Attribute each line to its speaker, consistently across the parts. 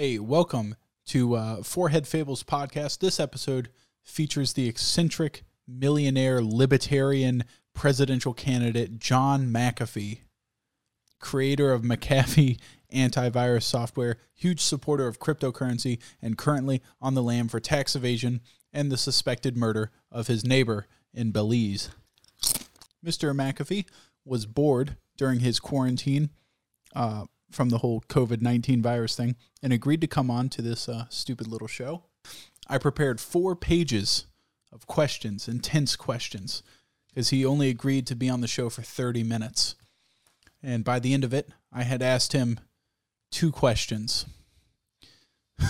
Speaker 1: Hey, welcome to uh, Forehead Fables podcast. This episode features the eccentric millionaire libertarian presidential candidate John McAfee, creator of McAfee antivirus software, huge supporter of cryptocurrency, and currently on the lam for tax evasion and the suspected murder of his neighbor in Belize. Mr. McAfee was bored during his quarantine uh, from the whole COVID 19 virus thing and agreed to come on to this uh, stupid little show. I prepared four pages of questions, intense questions, because he only agreed to be on the show for 30 minutes. And by the end of it, I had asked him two questions.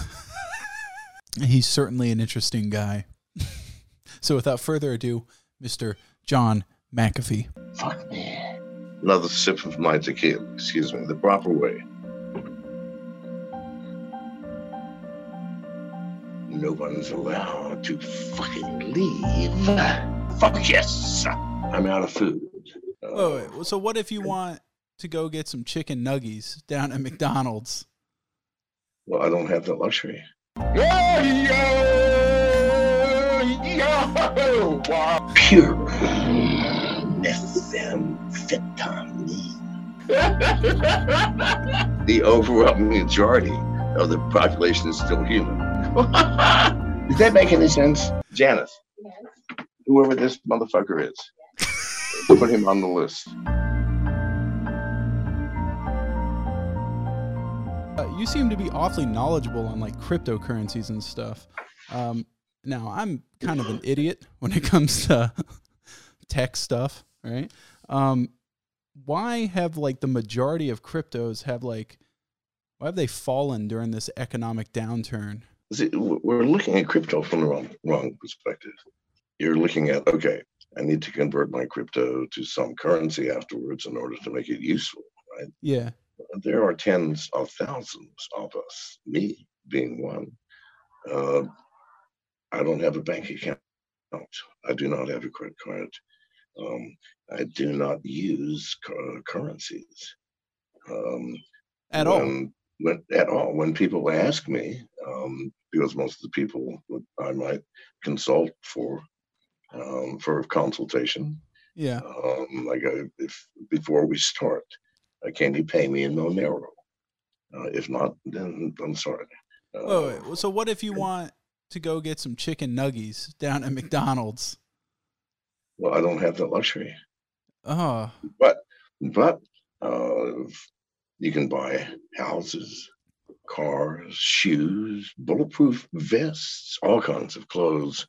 Speaker 1: He's certainly an interesting guy. so without further ado, Mr. John McAfee.
Speaker 2: Fuck me. Another sip of my tequila, excuse me, the proper way. No one's allowed to fucking leave. Fuck yes! I'm out of food.
Speaker 1: Oh, wait, well, so what if you want to go get some chicken nuggies down at McDonald's?
Speaker 2: well, I don't have that luxury. Yo pure methamphetamine. the overwhelming majority of the population is still human. Does that make any sense? Janice, whoever this motherfucker is, put him on the list.
Speaker 1: Uh, you seem to be awfully knowledgeable on like cryptocurrencies and stuff. Um, now, I'm kind of an idiot when it comes to tech stuff, right? Um, why have like the majority of cryptos have like why have they fallen during this economic downturn?
Speaker 2: See, we're looking at crypto from the wrong, wrong perspective. You're looking at, okay, I need to convert my crypto to some currency afterwards in order to make it useful, right?
Speaker 1: Yeah.
Speaker 2: There are tens of thousands of us, me being one. Uh, I don't have a bank account. I do not have a credit card. Um, I do not use cu- currencies. Um,
Speaker 1: At all.
Speaker 2: when, When, at all. When people ask me, um, because most of the people that I might consult for um, for consultation,
Speaker 1: Yeah.
Speaker 2: um, like uh, if before we start, uh, can you pay me in Monero? Uh, if not, then I'm sorry. Uh,
Speaker 1: Wait, wait, wait. So what if you want to go get some chicken nuggies down at McDonald's?
Speaker 2: Well, I don't have that luxury,
Speaker 1: Oh,
Speaker 2: but but uh, you can buy houses, cars, shoes, bulletproof vests, all kinds of clothes,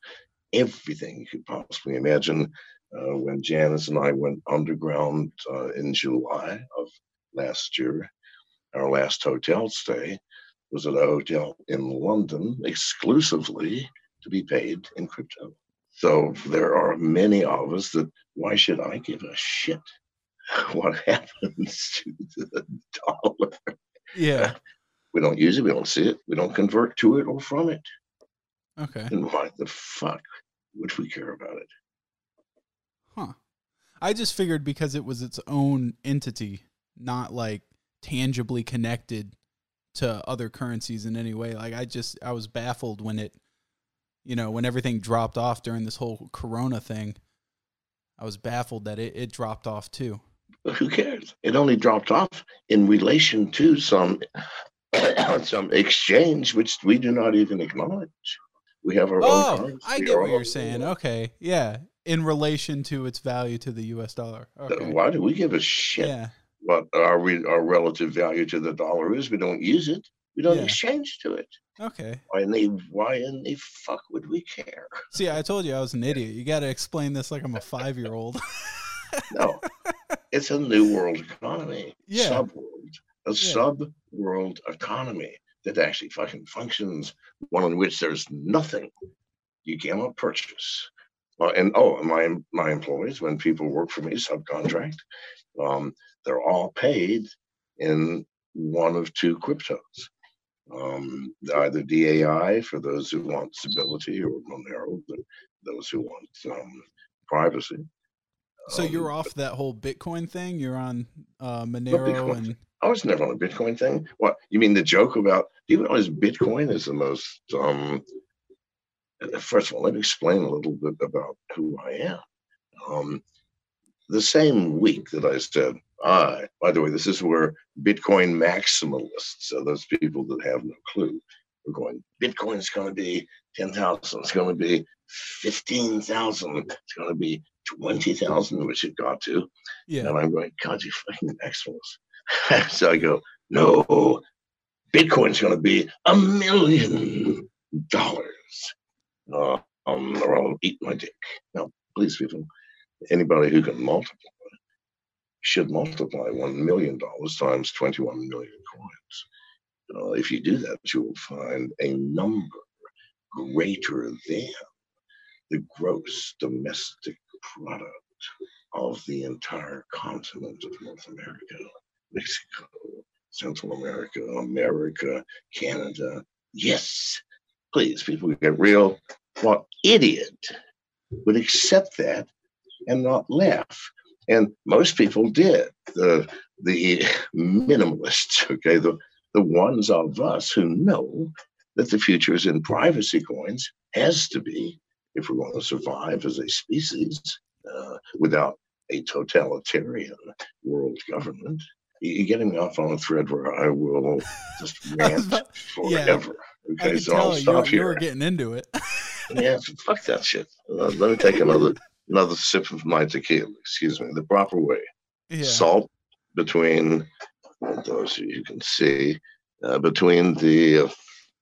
Speaker 2: everything you could possibly imagine. Uh, when Janice and I went underground uh, in July of last year, our last hotel stay was at a hotel in London exclusively to be paid in crypto. So there are many of us that why should I give a shit what happens to the dollar?
Speaker 1: yeah.
Speaker 2: We don't use it, we don't see it, we don't convert to it or from it.
Speaker 1: Okay.
Speaker 2: And why the fuck would we care about it?
Speaker 1: Huh. I just figured because it was its own entity, not like tangibly connected to other currencies in any way. Like I just I was baffled when it you know, when everything dropped off during this whole corona thing. I was baffled that it, it dropped off too.
Speaker 2: But who cares? It only dropped off in relation to some some exchange which we do not even acknowledge. We have our own
Speaker 1: Oh,
Speaker 2: currency,
Speaker 1: I get what you're saying. Okay. Yeah. In relation to its value to the US dollar. Okay.
Speaker 2: Why do we give a shit
Speaker 1: Yeah.
Speaker 2: what our re- our relative value to the dollar is? We don't use it. We don't
Speaker 1: Yeah.
Speaker 2: exchange to it.
Speaker 1: Okay.
Speaker 2: Why in the why in the fuck would we care?
Speaker 1: See, I told you I was an idiot. You got to explain this like I'm a 5-year-old.
Speaker 2: No, it's a new world economy.
Speaker 1: Yeah.
Speaker 2: Sub-world. A sub-world economy that actually fucking functions, one in which there's nothing you cannot purchase. Well, and oh, my my employees, when people work for me, subcontract, um, they're all paid in one of two cryptos. Um, either DAI for those who want stability, or Monero, for those who want um, privacy.
Speaker 1: So
Speaker 2: Um,
Speaker 1: you're off that whole Bitcoin thing. You're on uh, Monero and
Speaker 2: I was never on a Bitcoin thing. What you mean the joke about do you realize Bitcoin is the most um first of all, let me explain a little bit about who I am. Um the same week that I said, I, by the way, this is where Bitcoin maximalists, so those people that have no clue, are going, Bitcoin's going to be 10,000, it's going to be 15,000, it's going to be 20,000, which it got to.
Speaker 1: Yeah.
Speaker 2: And I'm going, God, you fucking maximalists. so I go, no, Bitcoin's going to be a million dollars. Uh, um, or I'll eat my dick. Now, please, people, anybody who can multiply should multiply $1 million times 21 million coins. Uh, if you do that, you will find a number greater than the gross domestic product of the entire continent of North America, Mexico, Central America, America, Canada. Yes, please, people get real. What idiot would accept that and not laugh? And most people did. The the minimalists, okay, the the ones of us who know that the future is in privacy coins has to be if we're going to survive as a species uh, without a totalitarian world government. You're getting me off on a thread where I will just rant
Speaker 1: about- yeah.
Speaker 2: forever.
Speaker 1: I
Speaker 2: Okay, so I'll
Speaker 1: tell you,
Speaker 2: stop
Speaker 1: were- you
Speaker 2: here.
Speaker 1: were getting into it.
Speaker 2: Yeah, fuck that shit. Uh, let me take another another sip of my tequila. Excuse me, the proper way.
Speaker 1: yeah.
Speaker 2: Salt between those you can see uh, between the uh,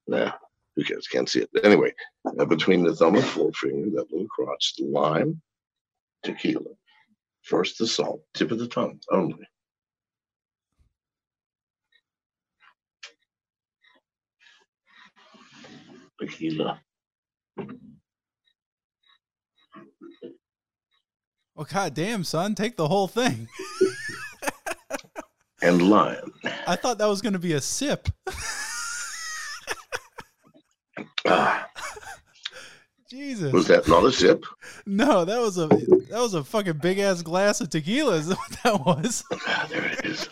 Speaker 2: nah, who cares? Can't see it. Anyway, uh, between the thumb and forefinger, that little crotch, the lime, tequila. First the salt, tip of the tongue only. Tequila.
Speaker 1: Well, god damn, son, take the whole thing.
Speaker 2: and lime.
Speaker 1: I thought that was going to be a sip.
Speaker 2: Ah,
Speaker 1: Jesus.
Speaker 2: was that not a sip?
Speaker 1: No, that was a that was a fucking big ass glass of tequila. Is what that was?
Speaker 2: Ah, there it is.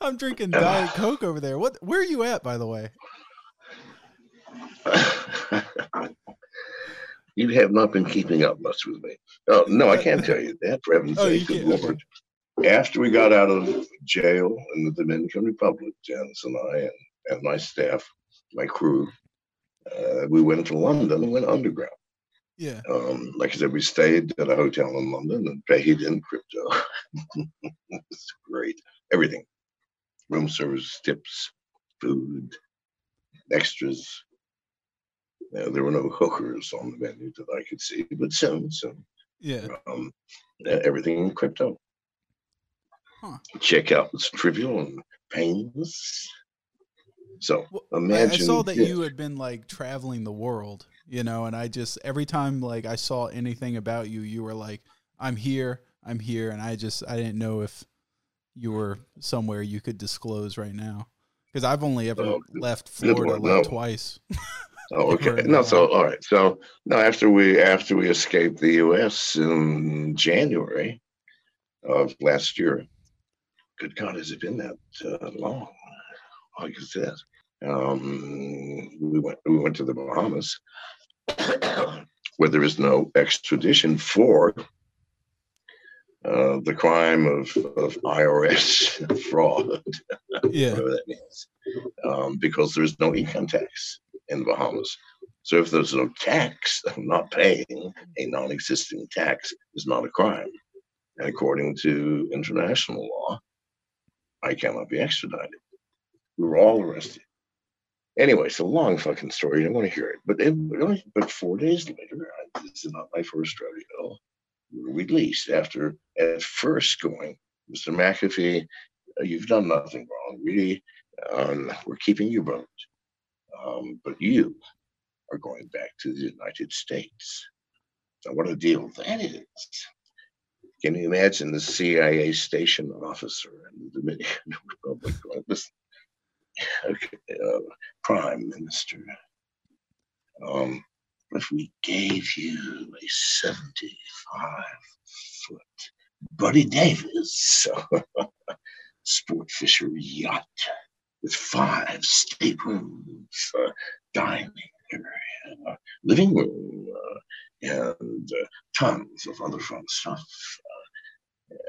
Speaker 1: I'm drinking Diet Coke over there. What? Where are you at, by the way?
Speaker 2: you have not been keeping up much with me. Oh, no, I can't tell you that, for heaven's
Speaker 1: Oh,
Speaker 2: sake, good. Lord. After we got out of jail in the Dominican Republic, Janice and I and, and my staff, my crew, uh, we went to London and went underground.
Speaker 1: Yeah.
Speaker 2: Um, like I said, we stayed at a hotel in London and paid in crypto. it's great. Everything. Room service, tips, food, extras. Uh, there were no hookers on the menu that I could see, but soon, soon.
Speaker 1: Yeah.
Speaker 2: Um, everything in crypto.
Speaker 1: Huh.
Speaker 2: Checkout was trivial and painless. So
Speaker 1: Well,
Speaker 2: imagine.
Speaker 1: I saw that you had been like traveling the world, you know, and I just every time like I saw anything about you, you were like, "I'm here, I'm here," and I just I didn't know if you were somewhere you could disclose right now because I've only ever
Speaker 2: Oh,
Speaker 1: left Florida like
Speaker 2: no.
Speaker 1: twice.
Speaker 2: Oh, okay. No, so all right. So no, after we after we escaped the U.S. in January of last year, good God, has it been that uh, long? Like I said, um, we went we went to the Bahamas, where there is no extradition for uh, the crime of of IRS fraud
Speaker 1: yeah.
Speaker 2: whatever that means, um, because there's no income tax in the Bahamas. So if there's no tax, not paying a non-existing tax is not a crime. And according to international law, I cannot be extradited. We were all arrested. Anyway, it's a long fucking story. You don't want to hear it. But it, but four days later, this is not my first rodeo. We were released after at first going, Mr. McAfee, uh, you've done nothing wrong. We, um, we're keeping you boat. Um, but you are going back to the United States. Now, what a deal that is. Can you imagine the CIA station officer in the Dominican Republic listen, okay, uh, Prime Minister, um, if we gave you a 75 foot Buddy Davis sport fisher yacht with five staterooms, uh, dining area, living room, uh, and uh, tons of other fun stuff.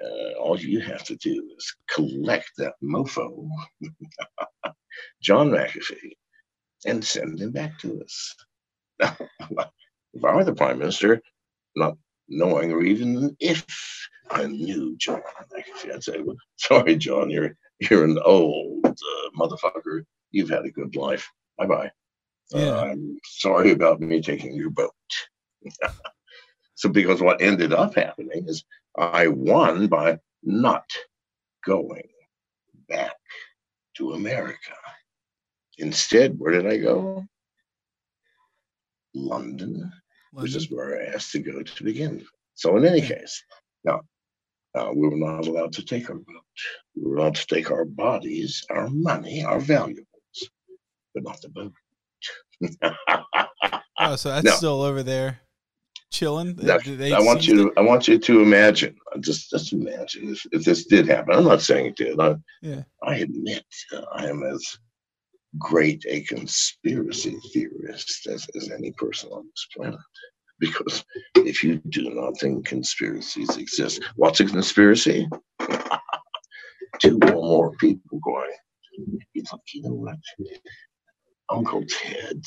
Speaker 2: Uh, all you have to do is collect that mofo, John McAfee, and send him back to us. if I were the prime minister, not knowing or even if I knew John McAfee, I'd say, well, "Sorry, John, you're you're an old uh, motherfucker. You've had a good life. Bye bye. Yeah. Uh, I'm sorry about me taking your boat." so, because what ended up happening is I won by not going back to America. Instead, where did I go? London, London, which is where I asked to go to begin. So, in any case, now uh, we were not allowed to take our boat. We were allowed to take our bodies, our money, our valuables, but not the boat.
Speaker 1: oh, so that's no. still over there, chilling.
Speaker 2: I want you to, to, I want you to imagine. Just, just imagine if, if this did happen. I'm not saying it did. I,
Speaker 1: yeah.
Speaker 2: I admit uh, I am as great a conspiracy theorist as, as any person on this planet. Because if you do not think conspiracies exist, what's a conspiracy? Two or more people going, you know what? Uncle Ted,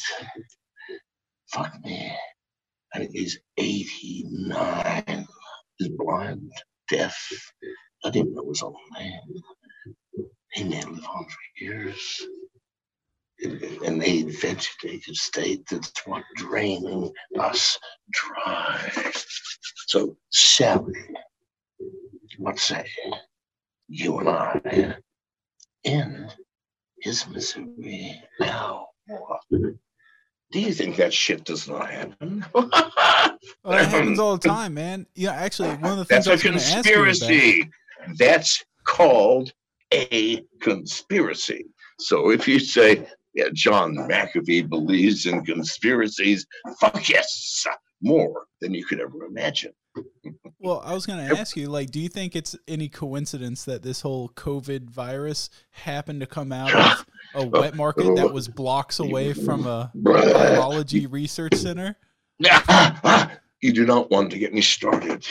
Speaker 2: fuck me. And he's 89. He's blind, deaf. I didn't know his own name. He may live on for years an a vegetative state that's what draining us dry. So, Sally, what say you and I in his misery now? Do you think that shit does not happen?
Speaker 1: well, it happens all the time, man. Yeah, actually, one of the things
Speaker 2: that's a conspiracy. That's called a conspiracy. So if you say yeah, John McAfee believes in conspiracies. Fuck yes, more than you could ever imagine.
Speaker 1: well, I was going to ask you, like, do you think it's any coincidence that this whole COVID virus happened to come out of a wet market that was blocks away from a biology research center?
Speaker 2: You do not want to get me started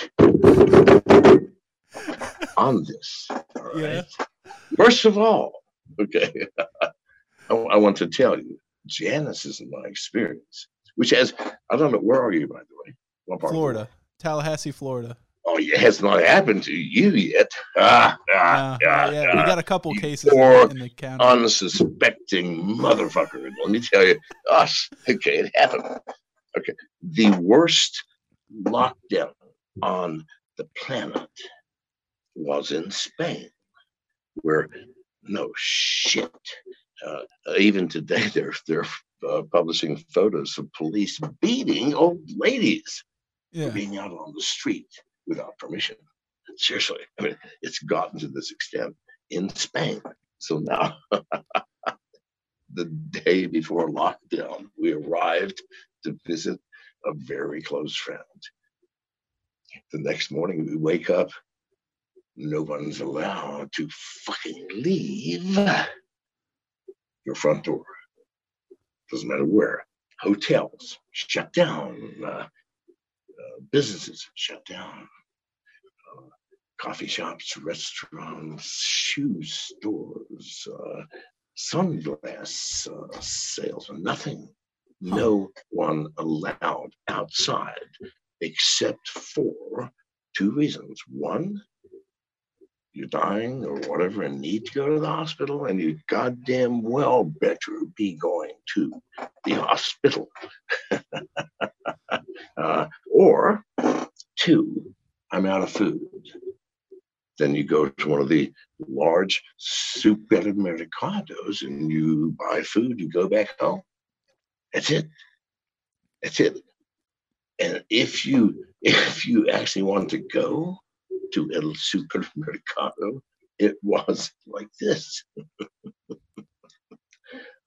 Speaker 2: on this. Yeah. First of all, okay. I, I want to tell you, Janice is my experience, which has, I don't know, where are you, by the
Speaker 1: way? Florida, Tallahassee, Florida.
Speaker 2: Oh, it has not happened to you yet. Ah, ah,
Speaker 1: ah, yeah, we got a couple cases in the county.
Speaker 2: Unsuspecting motherfucker. Let me tell you, us. Okay, it happened. Okay, the worst lockdown on the planet was in Spain, where no shit uh, even today, they're they're uh, publishing photos of police beating old ladies yeah. for being out on the street without permission. Seriously, I mean, it's gotten to this extent in Spain. So now, the day before lockdown, we arrived to visit a very close friend. The next morning, we wake up, no one's allowed to fucking leave your front door. Doesn't matter where. Hotels shut down. Uh, uh, businesses shut down. Uh, coffee shops, restaurants, shoe stores, uh, sunglass uh, sales, nothing. No one allowed outside except for two reasons. One, you're dying or whatever and need to go to the hospital, and you goddamn well better be going to the hospital. uh, or two, I'm out of food. Then you go to one of the large supermercados and you buy food, you go back home. That's it. That's it. And if you if you actually want to go, to El Supermercado, it was like this.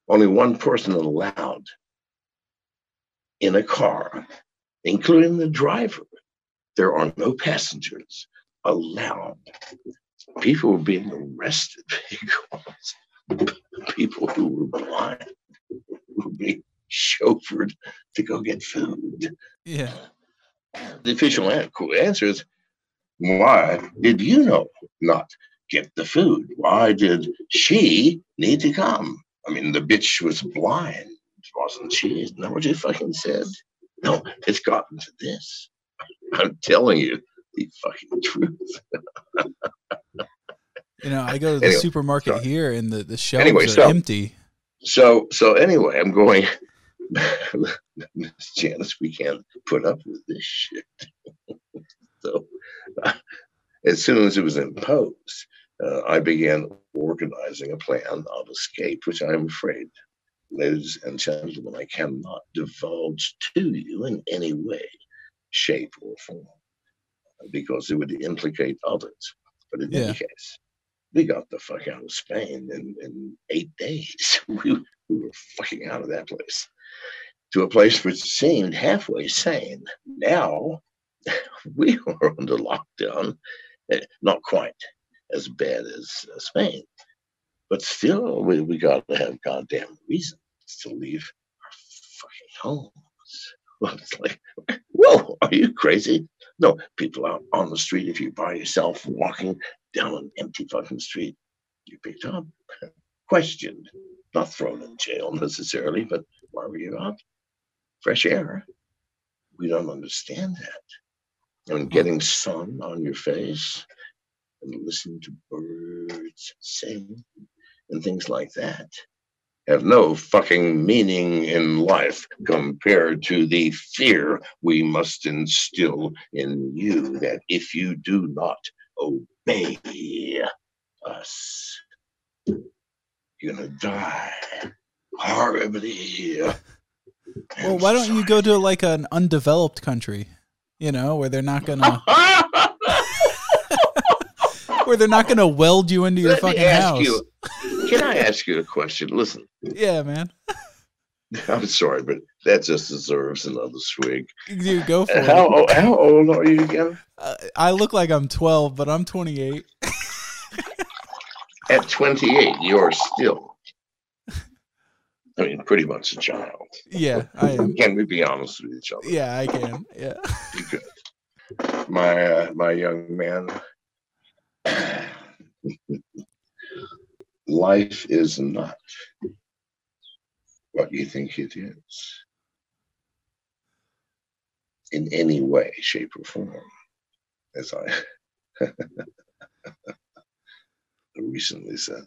Speaker 2: Only one person allowed in a car, including the driver. There are no passengers allowed people were being arrested because people who were blind were being chauffeured to go get food.
Speaker 1: Yeah.
Speaker 2: The official answer is, why did you know not get the food? Why did she need to come? I mean, the bitch was blind, wasn't she? Isn't that what you fucking said? No, it's gotten to this. I'm telling you the fucking truth.
Speaker 1: you know, I go to the anyway, supermarket so, here and the, the shelves
Speaker 2: anyway,
Speaker 1: are
Speaker 2: so,
Speaker 1: empty.
Speaker 2: So so anyway, I'm going Miss Janice, we can't put up with this shit. so as soon as it was imposed, uh, I began organizing a plan of escape, which I'm afraid, ladies and gentlemen, I cannot divulge to you in any way, shape, or form, because it would implicate others. But in yeah. any case, we got the fuck out of Spain in, in eight days. we, we were fucking out of that place to a place which seemed halfway sane. Now we are under lockdown, Eh, not quite as bad as Spain, but still we, we got to have goddamn reasons to leave our fucking homes. Well, it's like, whoa, are you crazy? No, people out on the street, if you're by yourself walking down an empty fucking street, you're picked up, questioned, not thrown in jail necessarily, but why were you out? Fresh air. We don't understand that. And getting sun on your face, and listening to birds sing and things like that have no fucking meaning in life compared to the fear we must instill in you that if you do not obey us, you're gonna die horribly.
Speaker 1: Well, why don't you go to like an undeveloped country, you know, where they're not gonna where they're not going to weld you into your Let fucking house. You,
Speaker 2: can I ask you a question? Listen.
Speaker 1: Yeah, man.
Speaker 2: I'm sorry, but that just deserves another swig.
Speaker 1: You go for
Speaker 2: how, it. How old are you again?
Speaker 1: Uh, I look like I'm 12, but I'm 28.
Speaker 2: At 28, you're still, I mean, pretty much a child.
Speaker 1: Yeah, I am.
Speaker 2: Can we be honest with each other?
Speaker 1: Yeah, I can. Yeah.
Speaker 2: Good. My uh, my young man, Life is not what you think it is in any way, shape, or form, as I recently said.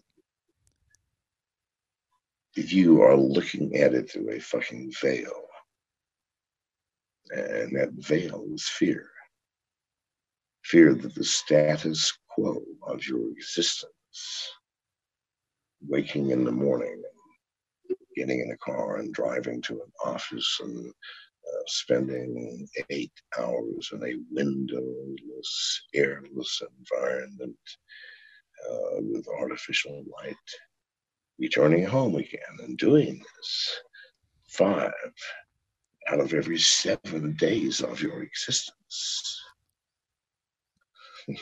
Speaker 2: You are looking at it through a fucking veil. And that veil is fear. Fear that the status quo of your existence. Waking in the morning, getting in a car and driving to an office and uh, spending eight hours in a windowless, airless environment uh, with artificial light, returning home again and doing this five out of every seven days of your existence.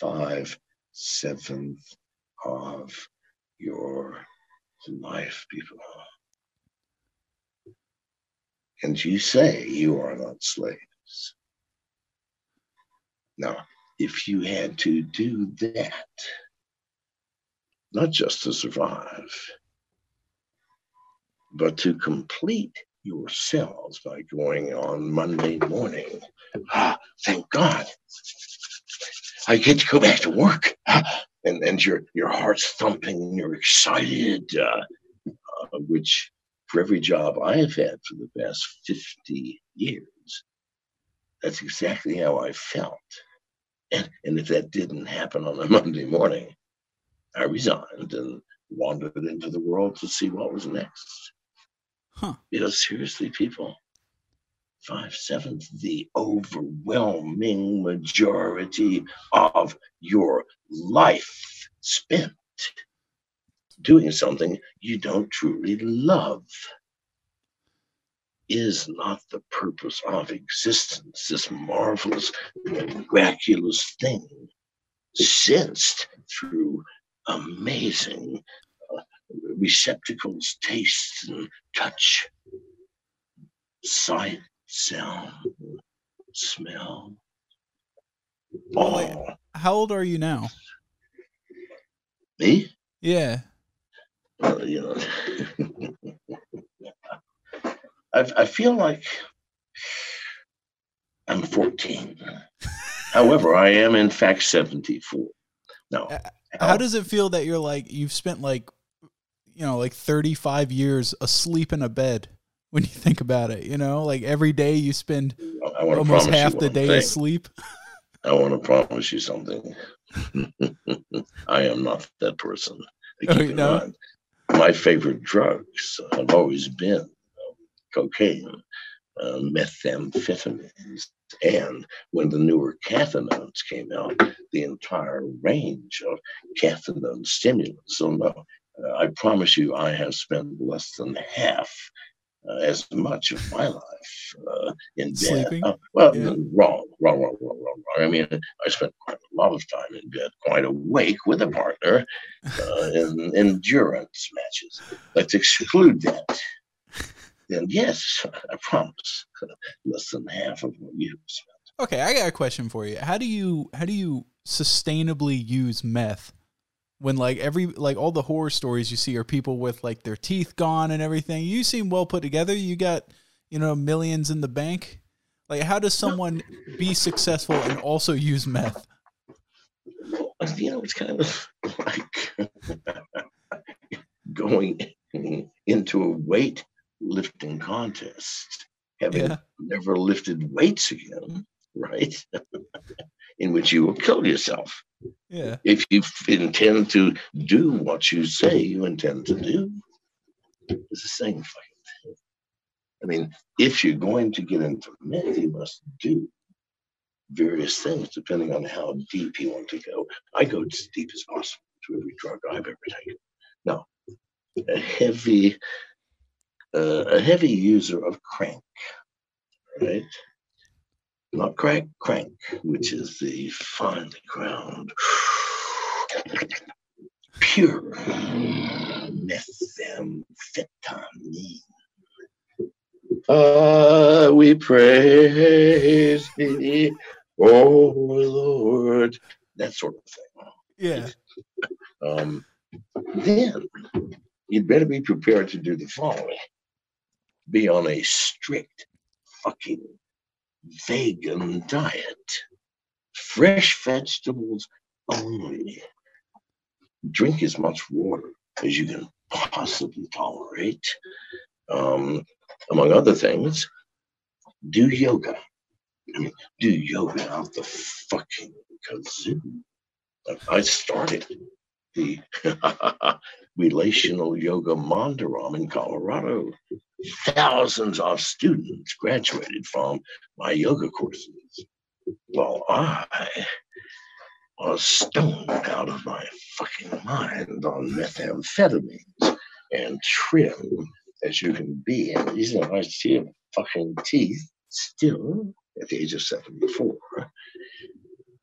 Speaker 2: five seventh of your life, people. And you say you are not slaves. Now, if you had to do that, not just to survive, but to complete yourselves by going on Monday morning. Ah, thank God. I get to go back to work. Ah, and, and your, your heart's thumping, you're excited, uh, uh, which for every job I've had for the past 50 years, that's exactly how I felt. And, and if that didn't happen on a Monday morning, I resigned and wandered into the world to see what was next.
Speaker 1: Huh.
Speaker 2: You know, seriously, people, five sevenths, the overwhelming majority of your life spent doing something you don't truly love is not the purpose of existence, this marvelous, miraculous thing sensed through amazing uh, receptacles, taste and touch, sight, sound, smell.
Speaker 1: Oh. how old are you now?
Speaker 2: Me?
Speaker 1: Yeah.
Speaker 2: Uh, you know, I, I feel like I'm 14. However, I am in fact 74. No.
Speaker 1: How does it feel that you're like you've spent like you know like 35 years asleep in a bed when you think about it, you know? Like every day you spend almost half the day thing. asleep.
Speaker 2: I want to promise you something. I am not that person.
Speaker 1: Oh, you know?
Speaker 2: My favorite drugs have always been um, cocaine, uh, methamphetamines, and when the newer cathinones came out, the entire range of cathinone stimulants. So, no, uh, I promise you, I have spent less than half uh, as much of my life uh, in bed. Uh, well, yeah. wrong, wrong, wrong, wrong, wrong, wrong. I mean, I spent quite a lot of time in bed, quite awake with a partner uh, in endurance matches. Let's exclude that. Then yes, I promise, less than half of what you spent.
Speaker 1: Okay, I got a question for you. How do you how do you sustainably use meth when like every like all the horror stories you see are people with like their teeth gone and everything. You seem well put together. You got, you know, millions in the bank. Like how does someone be successful and also use meth?
Speaker 2: You know, it's kind of like going into a weight lifting contest, having yeah. never lifted weights again, mm-hmm. right? in which you will kill yourself.
Speaker 1: Yeah.
Speaker 2: If you intend to do what you say you intend to do, it's the same fucking thing. I mean, if you're going to get into meth, you must do various things depending on how deep you want to go. I go as deep as possible to every drug I've ever taken. Now, a heavy, uh, a heavy user of crank, right? not crack, crank, which is the finely ground, pure methamphetamine. Ah, we praise thee, oh Lord. That sort of thing.
Speaker 1: Yeah.
Speaker 2: Um, then you'd better be prepared to do the following be on a strict fucking vegan diet, fresh vegetables only. Drink as much water as you can possibly tolerate. Um, among other things, do yoga. I mean, do yoga out the fucking kazoo. I started the relational yoga mandiram in Colorado thousands of students graduated from my yoga courses. while I was stoned out of my fucking mind on methamphetamines and trim as you can be. And these are my teeth, fucking teeth still at the age of 74.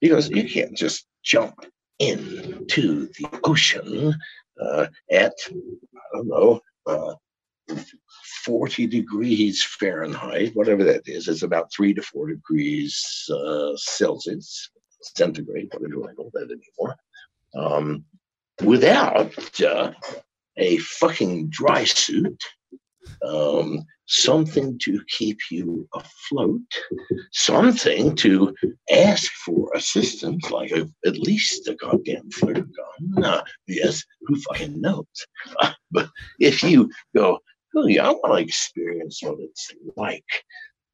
Speaker 2: Because you can't just jump into the ocean uh, at, I don't know, uh, 40 degrees Fahrenheit, whatever that is, it's about three to four degrees uh, Celsius, centigrade, whatever to call that anymore, um, without uh, a fucking dry suit, um, something to keep you afloat, something to ask for assistance, like a, at least a goddamn flare gun. Uh, yes, who fucking knows? Uh, but if you go, oh yeah, I want to experience what it's like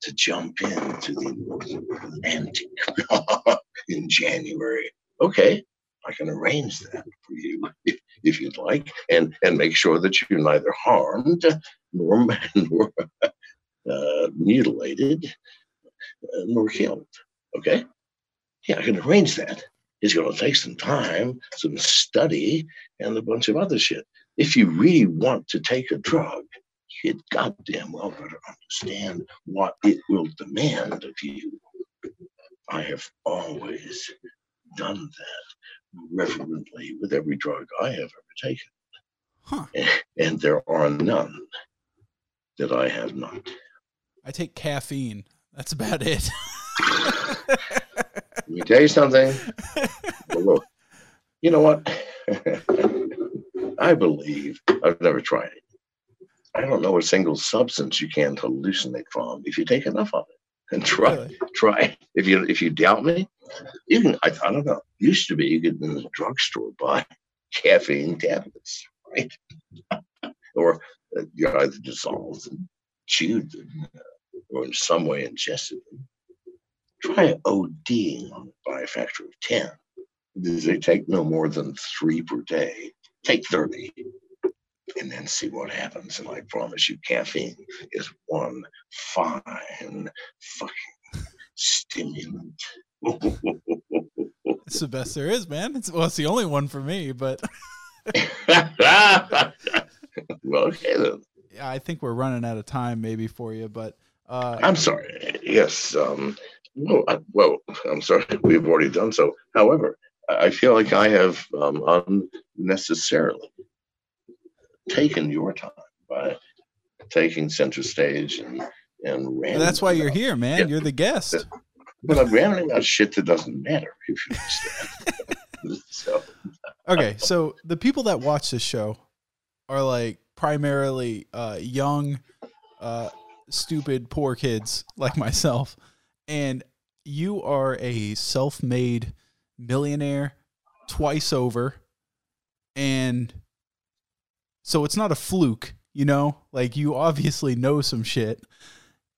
Speaker 2: to jump into the Atlantic in January. Okay, I can arrange that for you if, if you'd like, and and make sure that you're neither harmed nor, nor uh, mutilated uh, nor killed. Okay, yeah, I can arrange that. It's going to take some time, some study, and a bunch of other shit. If you really want to take a drug, you'd goddamn well better understand what it will demand of you. I have always done that. Reverently with every drug I have ever taken.
Speaker 1: Huh.
Speaker 2: And there are none that I have not.
Speaker 1: I take caffeine. That's about it.
Speaker 2: Let me tell you something. Well, look, you know what? I believe I've never tried it. I don't know a single substance you can't hallucinate from if you take enough of it. And try,
Speaker 1: Really?
Speaker 2: try. If you if you doubt me, can. I, I don't know. Used to be you could in the drugstore buy caffeine tablets, right? or uh, you either dissolved them, chewed them, uh, or in some way ingested them. Try ODing on by a factor of ten. They take no more than three per day. Take thirty and then see what happens. And I promise you, caffeine is one fine fucking stimulant.
Speaker 1: It's the best there is, man. It's well, it's the only one for me, but
Speaker 2: well, okay then.
Speaker 1: yeah, I think we're running out of time maybe for you, but uh
Speaker 2: I'm sorry. Yes. Um, well, I, well, I'm sorry. We've already done so. However, I feel like I have um, unnecessarily taken your time by taking center stage and and
Speaker 1: well, that's why you're here, man.
Speaker 2: Yeah.
Speaker 1: You're the guest.
Speaker 2: But I'm ranting about shit that doesn't matter, if you understand. so,
Speaker 1: Okay, so the people that watch this show are like primarily uh young uh stupid poor kids like myself and you are a self-made millionaire twice over and so it's not a fluke you know? Like you obviously know some shit.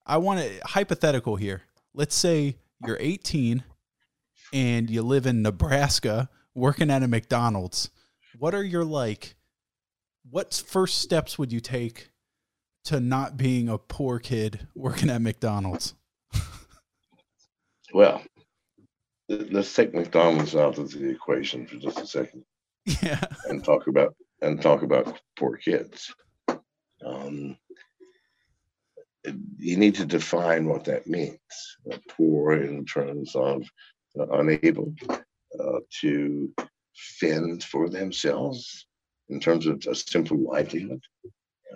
Speaker 1: I want to hypothetical here. Let's say you're 18 and you live in nebraska working at a mcdonald's what are your like what first steps would you take to not being a poor kid working at mcdonald's?
Speaker 2: Well, let's take McDonald's out of the equation for just a second.
Speaker 1: Yeah.
Speaker 2: And talk about and talk about poor kids. Um, you need to define what that means. Uh, poor in terms of uh, unable uh, to fend for themselves, in terms of a simple livelihood,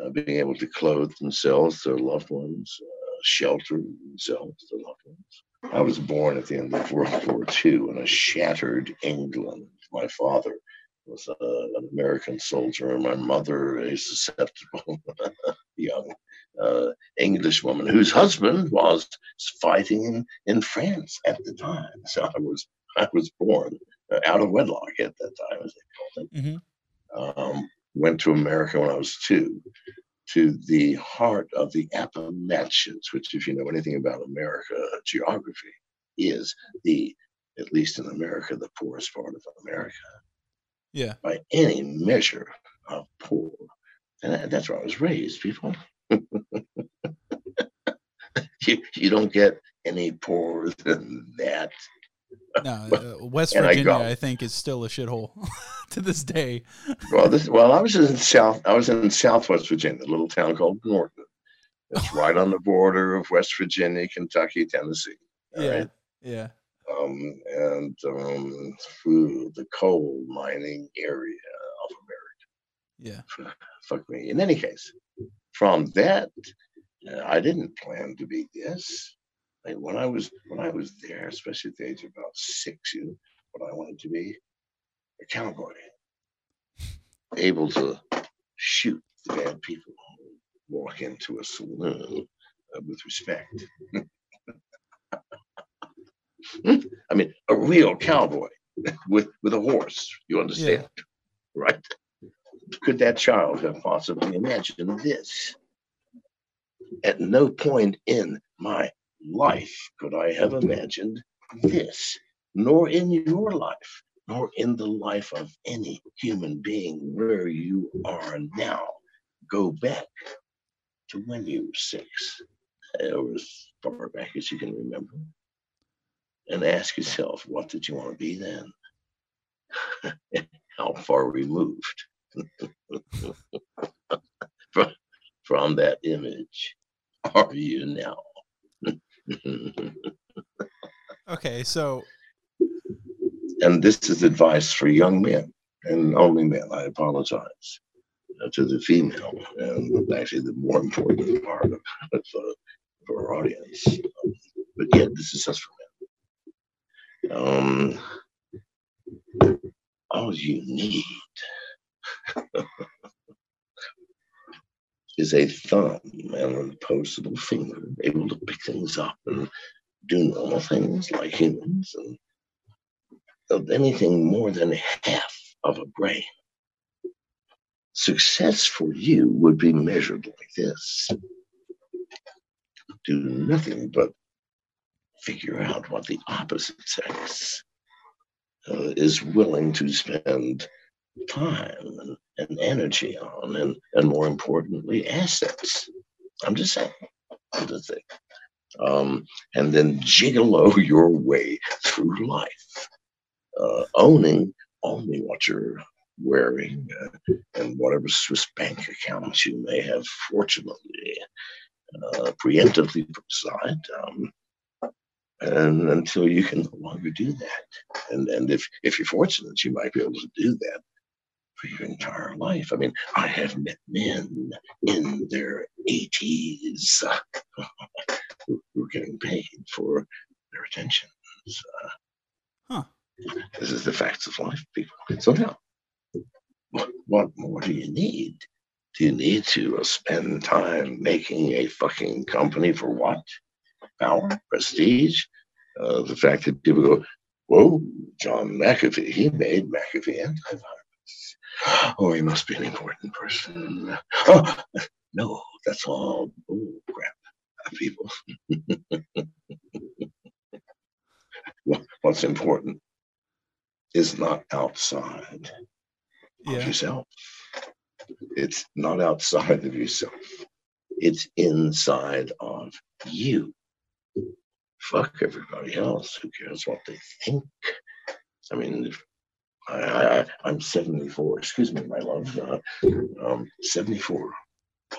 Speaker 2: uh, being able to clothe themselves, their loved ones, uh, shelter themselves, their loved ones. I was born at the end of World War II in a shattered England. My father was uh, an American soldier, and my mother a susceptible young uh, English woman whose husband was fighting in, in France at the time. So I was I was born uh, out of wedlock at that time, as they called it.
Speaker 1: mm-hmm.
Speaker 2: Um, went to America when I was two, to the heart of the Appalachians, which, if you know anything about America geography, is the at least in America the poorest part of America
Speaker 1: yeah
Speaker 2: by any measure of poor. And that- that's where I was raised, people. you, you don't get any poorer than that.
Speaker 1: no uh, west
Speaker 2: I
Speaker 1: virginia
Speaker 2: go-
Speaker 1: I, think is still a shithole to this day
Speaker 2: Well, this well, I was in South. I was in Southwest Virginia, a little town called Norton. It's right on the border of West Virginia, Kentucky, Tennessee.
Speaker 1: yeah
Speaker 2: right?
Speaker 1: yeah
Speaker 2: Um, and um, through the coal mining area of America.
Speaker 1: yeah
Speaker 2: fuck me. In any case, from that, uh, I didn't plan to be this. Like when I was when I was there, especially at the age of about six, you know, what I wanted to be a cowboy, able to shoot the bad people who walk into a saloon uh, with respect. I mean, a real cowboy with with a horse. You understand, right? could that child have possibly imagined this? At no point in my life could I have imagined this, nor in your life, nor in the life of any human being where you are now. Go back to when you were six, or as far back as you can remember, and ask yourself, what did you want to be then? How far removed from, from that image are you now?
Speaker 1: okay so
Speaker 2: and this is advice for young men and only men. I apologize uh, to the female, and actually the more important part of, of, uh, our audience. But yeah, this is just for men. Um, all you need is a thumb and an opposable finger able to pick things up and do normal things like humans and of anything more than half of a brain. Success for you would be measured like this. Do nothing but figure out what the opposite sex uh, is willing to spend time and, and energy on, and, and more importantly, assets. I'm just saying. I'm just saying. Um, and then gigolo your way through life, uh, owning only what you're wearing uh, and whatever Swiss bank accounts you may have fortunately uh, preemptively put aside. Um, and until you can no longer do that. And and if if you're fortunate, you might be able to do that for your entire life. I mean, I have met men in their 80s uh, who, who, are getting paid for their attention. Uh, huh. This is the facts of life, people. So now, what, what more do you need? Do you need to uh, spend time making a fucking company for what? Power, prestige. Uh, the fact that people go, whoa, John McAfee, he made McAfee antivirus. Oh, he must be an important person. Oh, no, that's all bull crap, people. What's important is not outside yeah. of yourself. It's not outside of yourself. It's inside of you fuck everybody else. Who cares what they think? I mean, I, I, am 74. Excuse me, my love. Uh, um, 74.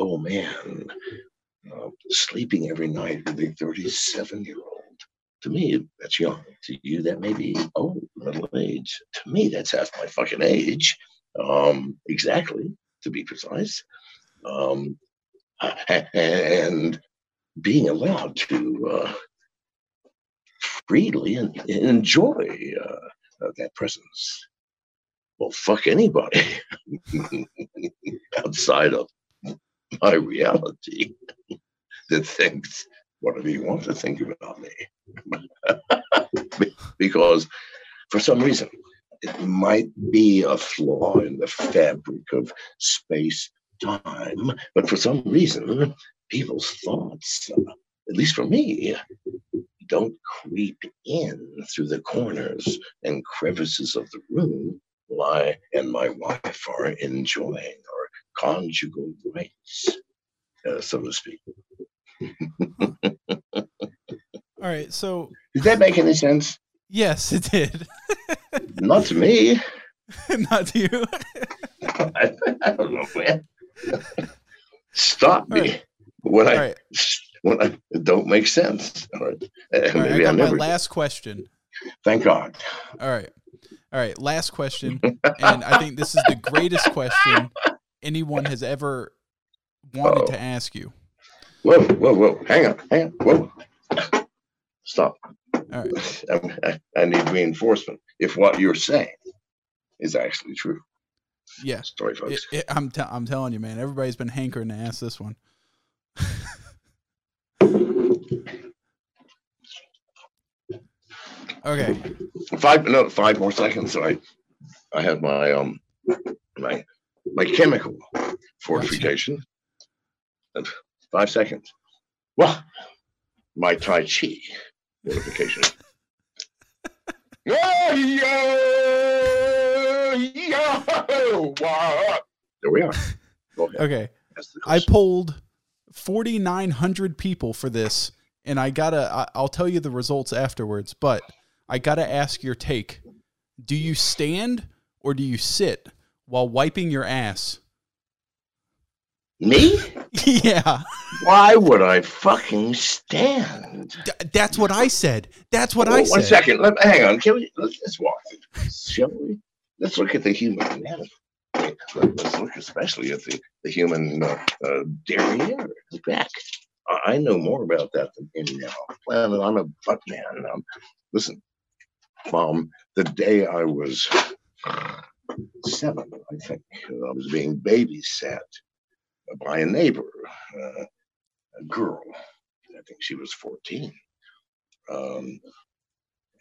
Speaker 2: Oh man, uh, sleeping every night with a 37 year old. To me, that's young. To you, that may be old, middle age. To me, that's half my fucking age. Um, exactly, to be precise. Um, and being allowed to uh, freely enjoy uh, that presence. Well, fuck anybody outside of my reality that thinks whatever you want to think about me. because for some reason, it might be a flaw in the fabric of space time, but for some reason, people's thoughts, uh, at least for me, don't creep in through the corners and crevices of the room while I and my wife are enjoying our conjugal rights, uh, so to speak.
Speaker 1: All right, so
Speaker 2: did that make any sense?
Speaker 1: Yes, it did.
Speaker 2: Not to me.
Speaker 1: Not to you.
Speaker 2: I, I, don't know, man. Stop me right. When I right when I don't make sense. All right.
Speaker 1: All right I my last question.
Speaker 2: Thank God.
Speaker 1: All right. All right. Last question. and I think this is the greatest question anyone has ever wanted Uh-oh. to ask you.
Speaker 2: Whoa, whoa, whoa. Hang on. Hang on. Whoa. Stop.
Speaker 1: All right.
Speaker 2: I, I need reinforcement if what you're saying is actually true.
Speaker 1: Yeah.
Speaker 2: Sorry, folks.
Speaker 1: It, it, I'm, t- I'm telling you, man, everybody's been hankering to ask this one. Okay.
Speaker 2: Five no five more seconds. So I I have my um my my chemical fortification. And five seconds. Well, my Tai Chi fortification. there we are.
Speaker 1: Okay. I pulled 4,900 people for this, and I gotta, I'll tell you the results afterwards, but I got to ask your take. Do you stand or do you sit while wiping your ass?
Speaker 2: Me?
Speaker 1: yeah.
Speaker 2: Why would I fucking stand?
Speaker 1: D- that's what I said. That's what I
Speaker 2: One
Speaker 1: said.
Speaker 2: One second. Let, hang on. Can we? Let's, let's walk through this, shall we? Let's look at the human anatomy. Let's look especially at the, the human uh, uh, derriere, his back. I, know more about that than any now. Planet, I'm a butt man. Um, listen, Mom, the day I was seven, I think, I was being babysat by a neighbor, uh, a girl. I think she was 14. Um,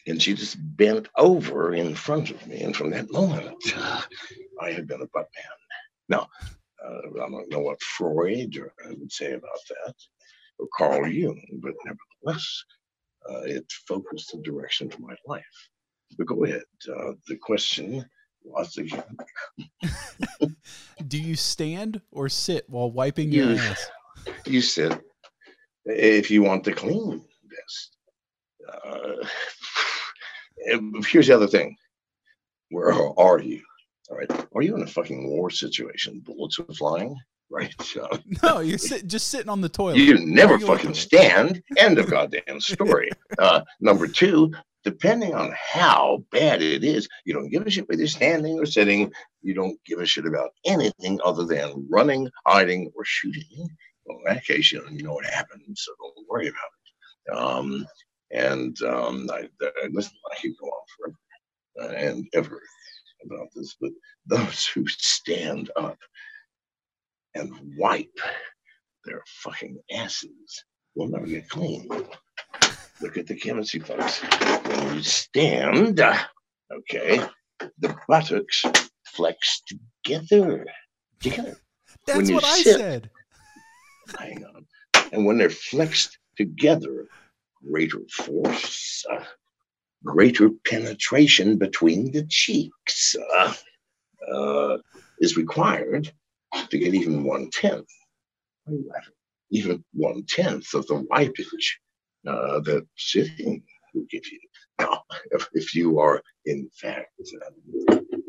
Speaker 2: and she just bent over in front of me. And from that moment, I had been a butt man. Now, uh, I don't know what Freud or I would say about that, or Carl Jung, but nevertheless, uh, it focused the direction of my life. But go ahead. Uh, the question was again.
Speaker 1: Do you stand or sit while wiping your ass?
Speaker 2: You sit if you want the clean vest. Uh, here's the other thing. Where are you? All right. Are you in a fucking war situation? Bullets are flying, right? Uh,
Speaker 1: No, you're sit, just sitting on the toilet.
Speaker 2: you never
Speaker 1: you
Speaker 2: fucking stand. End of goddamn story. Uh, number two, depending on how bad it is, you don't give a shit whether you're standing or sitting. You don't give a shit about anything other than running, hiding, or shooting. Well, in that case, you know, you know what happened, so don't worry about it. Um, and um, I, I listen, I could go on forever uh, and ever about this, but those who stand up and wipe their fucking asses will never get clean. Look at the chemistry, folks. When you stand, okay, the buttocks flex together. Together.
Speaker 1: That's what I said.
Speaker 2: Hang on. And when they're flexed together, greater force, uh, greater penetration between the cheeks uh, uh, is required to get even one tenth, even one tenth of the wipage uh, that sitting will give you. Now, if, if you are in fact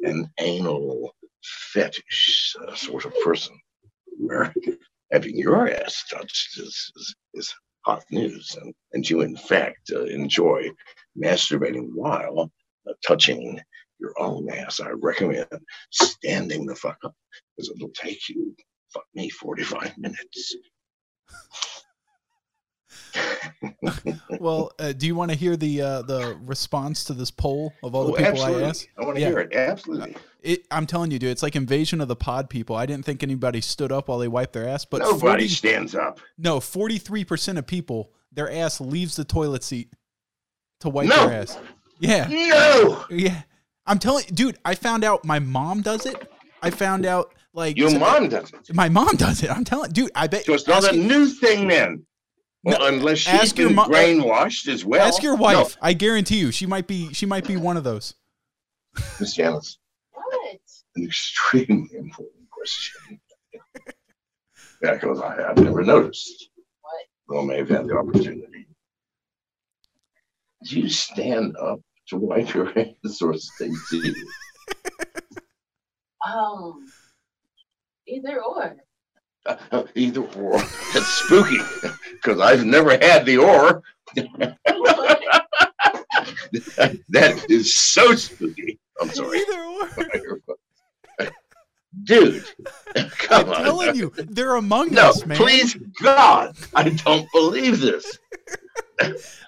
Speaker 2: an anal fetish uh, sort of person, where having your ass touched is, is, is hot news, and, and you in fact uh, enjoy masturbating while uh, touching your own ass, I recommend standing the fuck up because it'll take you, fuck me, 45 minutes.
Speaker 1: Well, uh, do you want to hear the uh, the response to this poll of all the
Speaker 2: Oh,
Speaker 1: people
Speaker 2: absolutely.
Speaker 1: I asked?
Speaker 2: I want to
Speaker 1: Yeah.
Speaker 2: hear it. Absolutely.
Speaker 1: It, I'm telling you, dude, it's like invasion of the pod people. I didn't think anybody stood up while they wiped their ass, but
Speaker 2: Nobody
Speaker 1: 40
Speaker 2: stands up.
Speaker 1: no, 43 percent of people, their ass leaves the toilet seat to wipe
Speaker 2: No.
Speaker 1: their ass. Yeah,
Speaker 2: No!
Speaker 1: yeah. I'm telling, dude. I found out my mom does it. I found out like
Speaker 2: Your mom doesn't.
Speaker 1: My mom does it. I'm telling, dude. I bet.
Speaker 2: So it's not
Speaker 1: ask,
Speaker 2: a new thing then.
Speaker 1: No,
Speaker 2: unless she's
Speaker 1: ask your
Speaker 2: been
Speaker 1: mo-
Speaker 2: brainwashed as well.
Speaker 1: ask your
Speaker 2: No,
Speaker 1: wife. I guarantee you, she might be. She might be one of those.
Speaker 2: Miss Janice,
Speaker 3: What?
Speaker 2: an extremely important question. yeah, because I have never noticed.
Speaker 3: What?
Speaker 2: Well, may have had the opportunity. Do you stand up to wipe your hands or stay seated?
Speaker 3: Um, either or.
Speaker 2: Uh, either or. That's spooky because I've never had the or. that is so spooky. I'm sorry.
Speaker 1: Either or.
Speaker 2: Dude, come on.
Speaker 1: I'm telling you, they're among
Speaker 2: No,
Speaker 1: us, man.
Speaker 2: please, God, I don't believe this.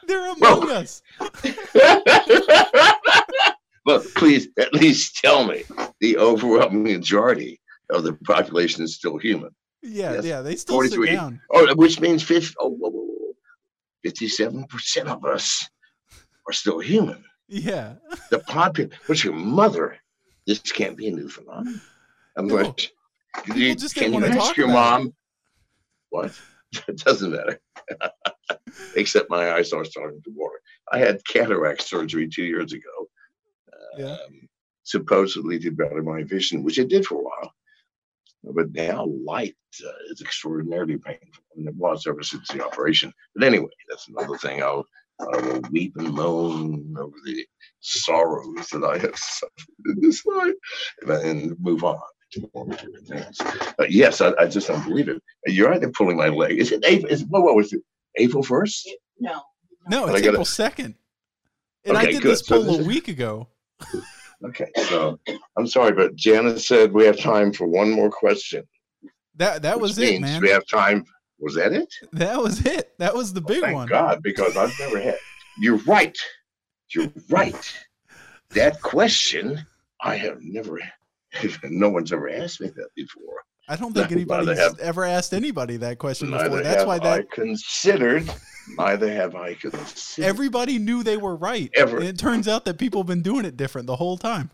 Speaker 1: They're among us.
Speaker 2: but please, at least tell me the overwhelming majority of the population is still human.
Speaker 1: Yeah,
Speaker 2: Yes.
Speaker 1: yeah. They still sit
Speaker 2: 43.
Speaker 1: down.
Speaker 2: Oh, which means 50, oh, whoa, whoa, whoa. 57% of us are still human.
Speaker 1: Yeah.
Speaker 2: The population, what's your mother? This can't be a new phenomenon. I'm
Speaker 1: No.
Speaker 2: going, you,
Speaker 1: just
Speaker 2: can you ask your mom? What? it doesn't matter. Except my eyes are starting to water. I had cataract surgery two years ago.
Speaker 1: Yeah.
Speaker 2: Um, supposedly to better my vision, which it did for a while. But now light uh, is extraordinarily painful, and it was ever since the operation. But anyway, that's another thing. I'll, I will weep and moan over the sorrows that I have suffered in this life, and, and move on for me. Thanks. Uh, yes, I, I just don't believe it. You're either pulling my leg. Is it April? Is, what, what was it? April 1st?
Speaker 3: No.
Speaker 1: No,
Speaker 2: But I
Speaker 1: it's
Speaker 2: gotta-
Speaker 1: April second. And I did
Speaker 2: good.
Speaker 1: this
Speaker 2: So
Speaker 1: poll
Speaker 2: this
Speaker 1: a week ago.
Speaker 2: Okay, so I'm sorry, but Janice said we have time for one more question.
Speaker 1: That that was it, man.
Speaker 2: We have time. Was that it?
Speaker 1: That was it. That was the oh, big
Speaker 2: Thank
Speaker 1: one.
Speaker 2: God, because I've never had. You're right. You're right. That question, I have never. No one's ever asked me that before.
Speaker 1: I don't think anybody's
Speaker 2: have-
Speaker 1: ever asked anybody that question before.
Speaker 2: Neither
Speaker 1: That's
Speaker 2: have
Speaker 1: why
Speaker 2: I considered. Neither have I considered.
Speaker 1: everybody knew they were right.
Speaker 2: Ever.
Speaker 1: And it turns out that people have been doing it different the whole time.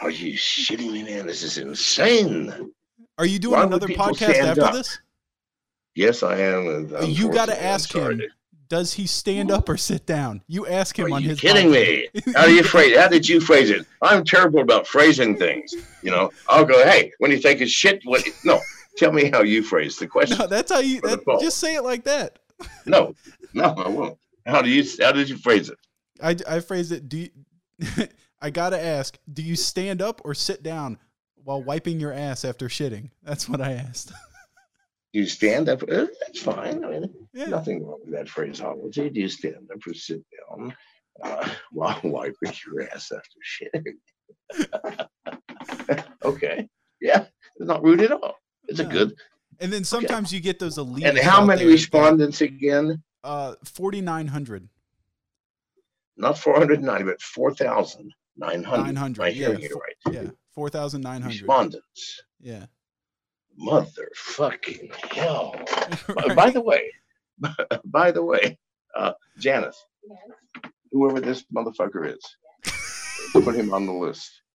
Speaker 2: Are you shitting me, man? This is insane.
Speaker 1: Are you doing
Speaker 2: Why
Speaker 1: another podcast after
Speaker 2: up?
Speaker 1: this?
Speaker 2: Yes, I am.
Speaker 1: You
Speaker 2: unfortunately, I'm
Speaker 1: ask him. Does he stand up or sit down? You ask him
Speaker 2: Are
Speaker 1: on
Speaker 2: you
Speaker 1: his
Speaker 2: kidding
Speaker 1: podcast.
Speaker 2: me? How do you phrase? How did you phrase it? I'm terrible about phrasing things. You know, I'll go, "Hey, when you take a shit, what?" No, tell me how you phrase the question.
Speaker 1: No, that's how you that, just say it like that.
Speaker 2: No, no, I won't. How do you? How did you phrase it?
Speaker 1: I I phrased it. Do you, I gotta ask? Do you stand up or sit down while wiping your ass after shitting? That's what I asked.
Speaker 2: Do you stand up? Uh, That's fine. I mean,
Speaker 1: Yeah.
Speaker 2: nothing wrong with that phraseology. Do you stand up or sit down uh, while wiping your ass after shitting? okay. Yeah, it's not rude at all. It's a good.
Speaker 1: And then sometimes you get those elite.
Speaker 2: And how many respondents again?
Speaker 1: Uh, forty nine hundred.
Speaker 2: Not 490, but 4,900.
Speaker 1: 900,
Speaker 2: Am I
Speaker 1: yeah,
Speaker 2: hearing you right?
Speaker 1: Yeah, four thousand nine hundred.
Speaker 2: Respondents.
Speaker 1: Yeah.
Speaker 2: Motherfucking hell. By-
Speaker 1: Right.
Speaker 2: By the way, by the way, uh, Janice,
Speaker 3: Yes.
Speaker 2: whoever this motherfucker is, put him on the list.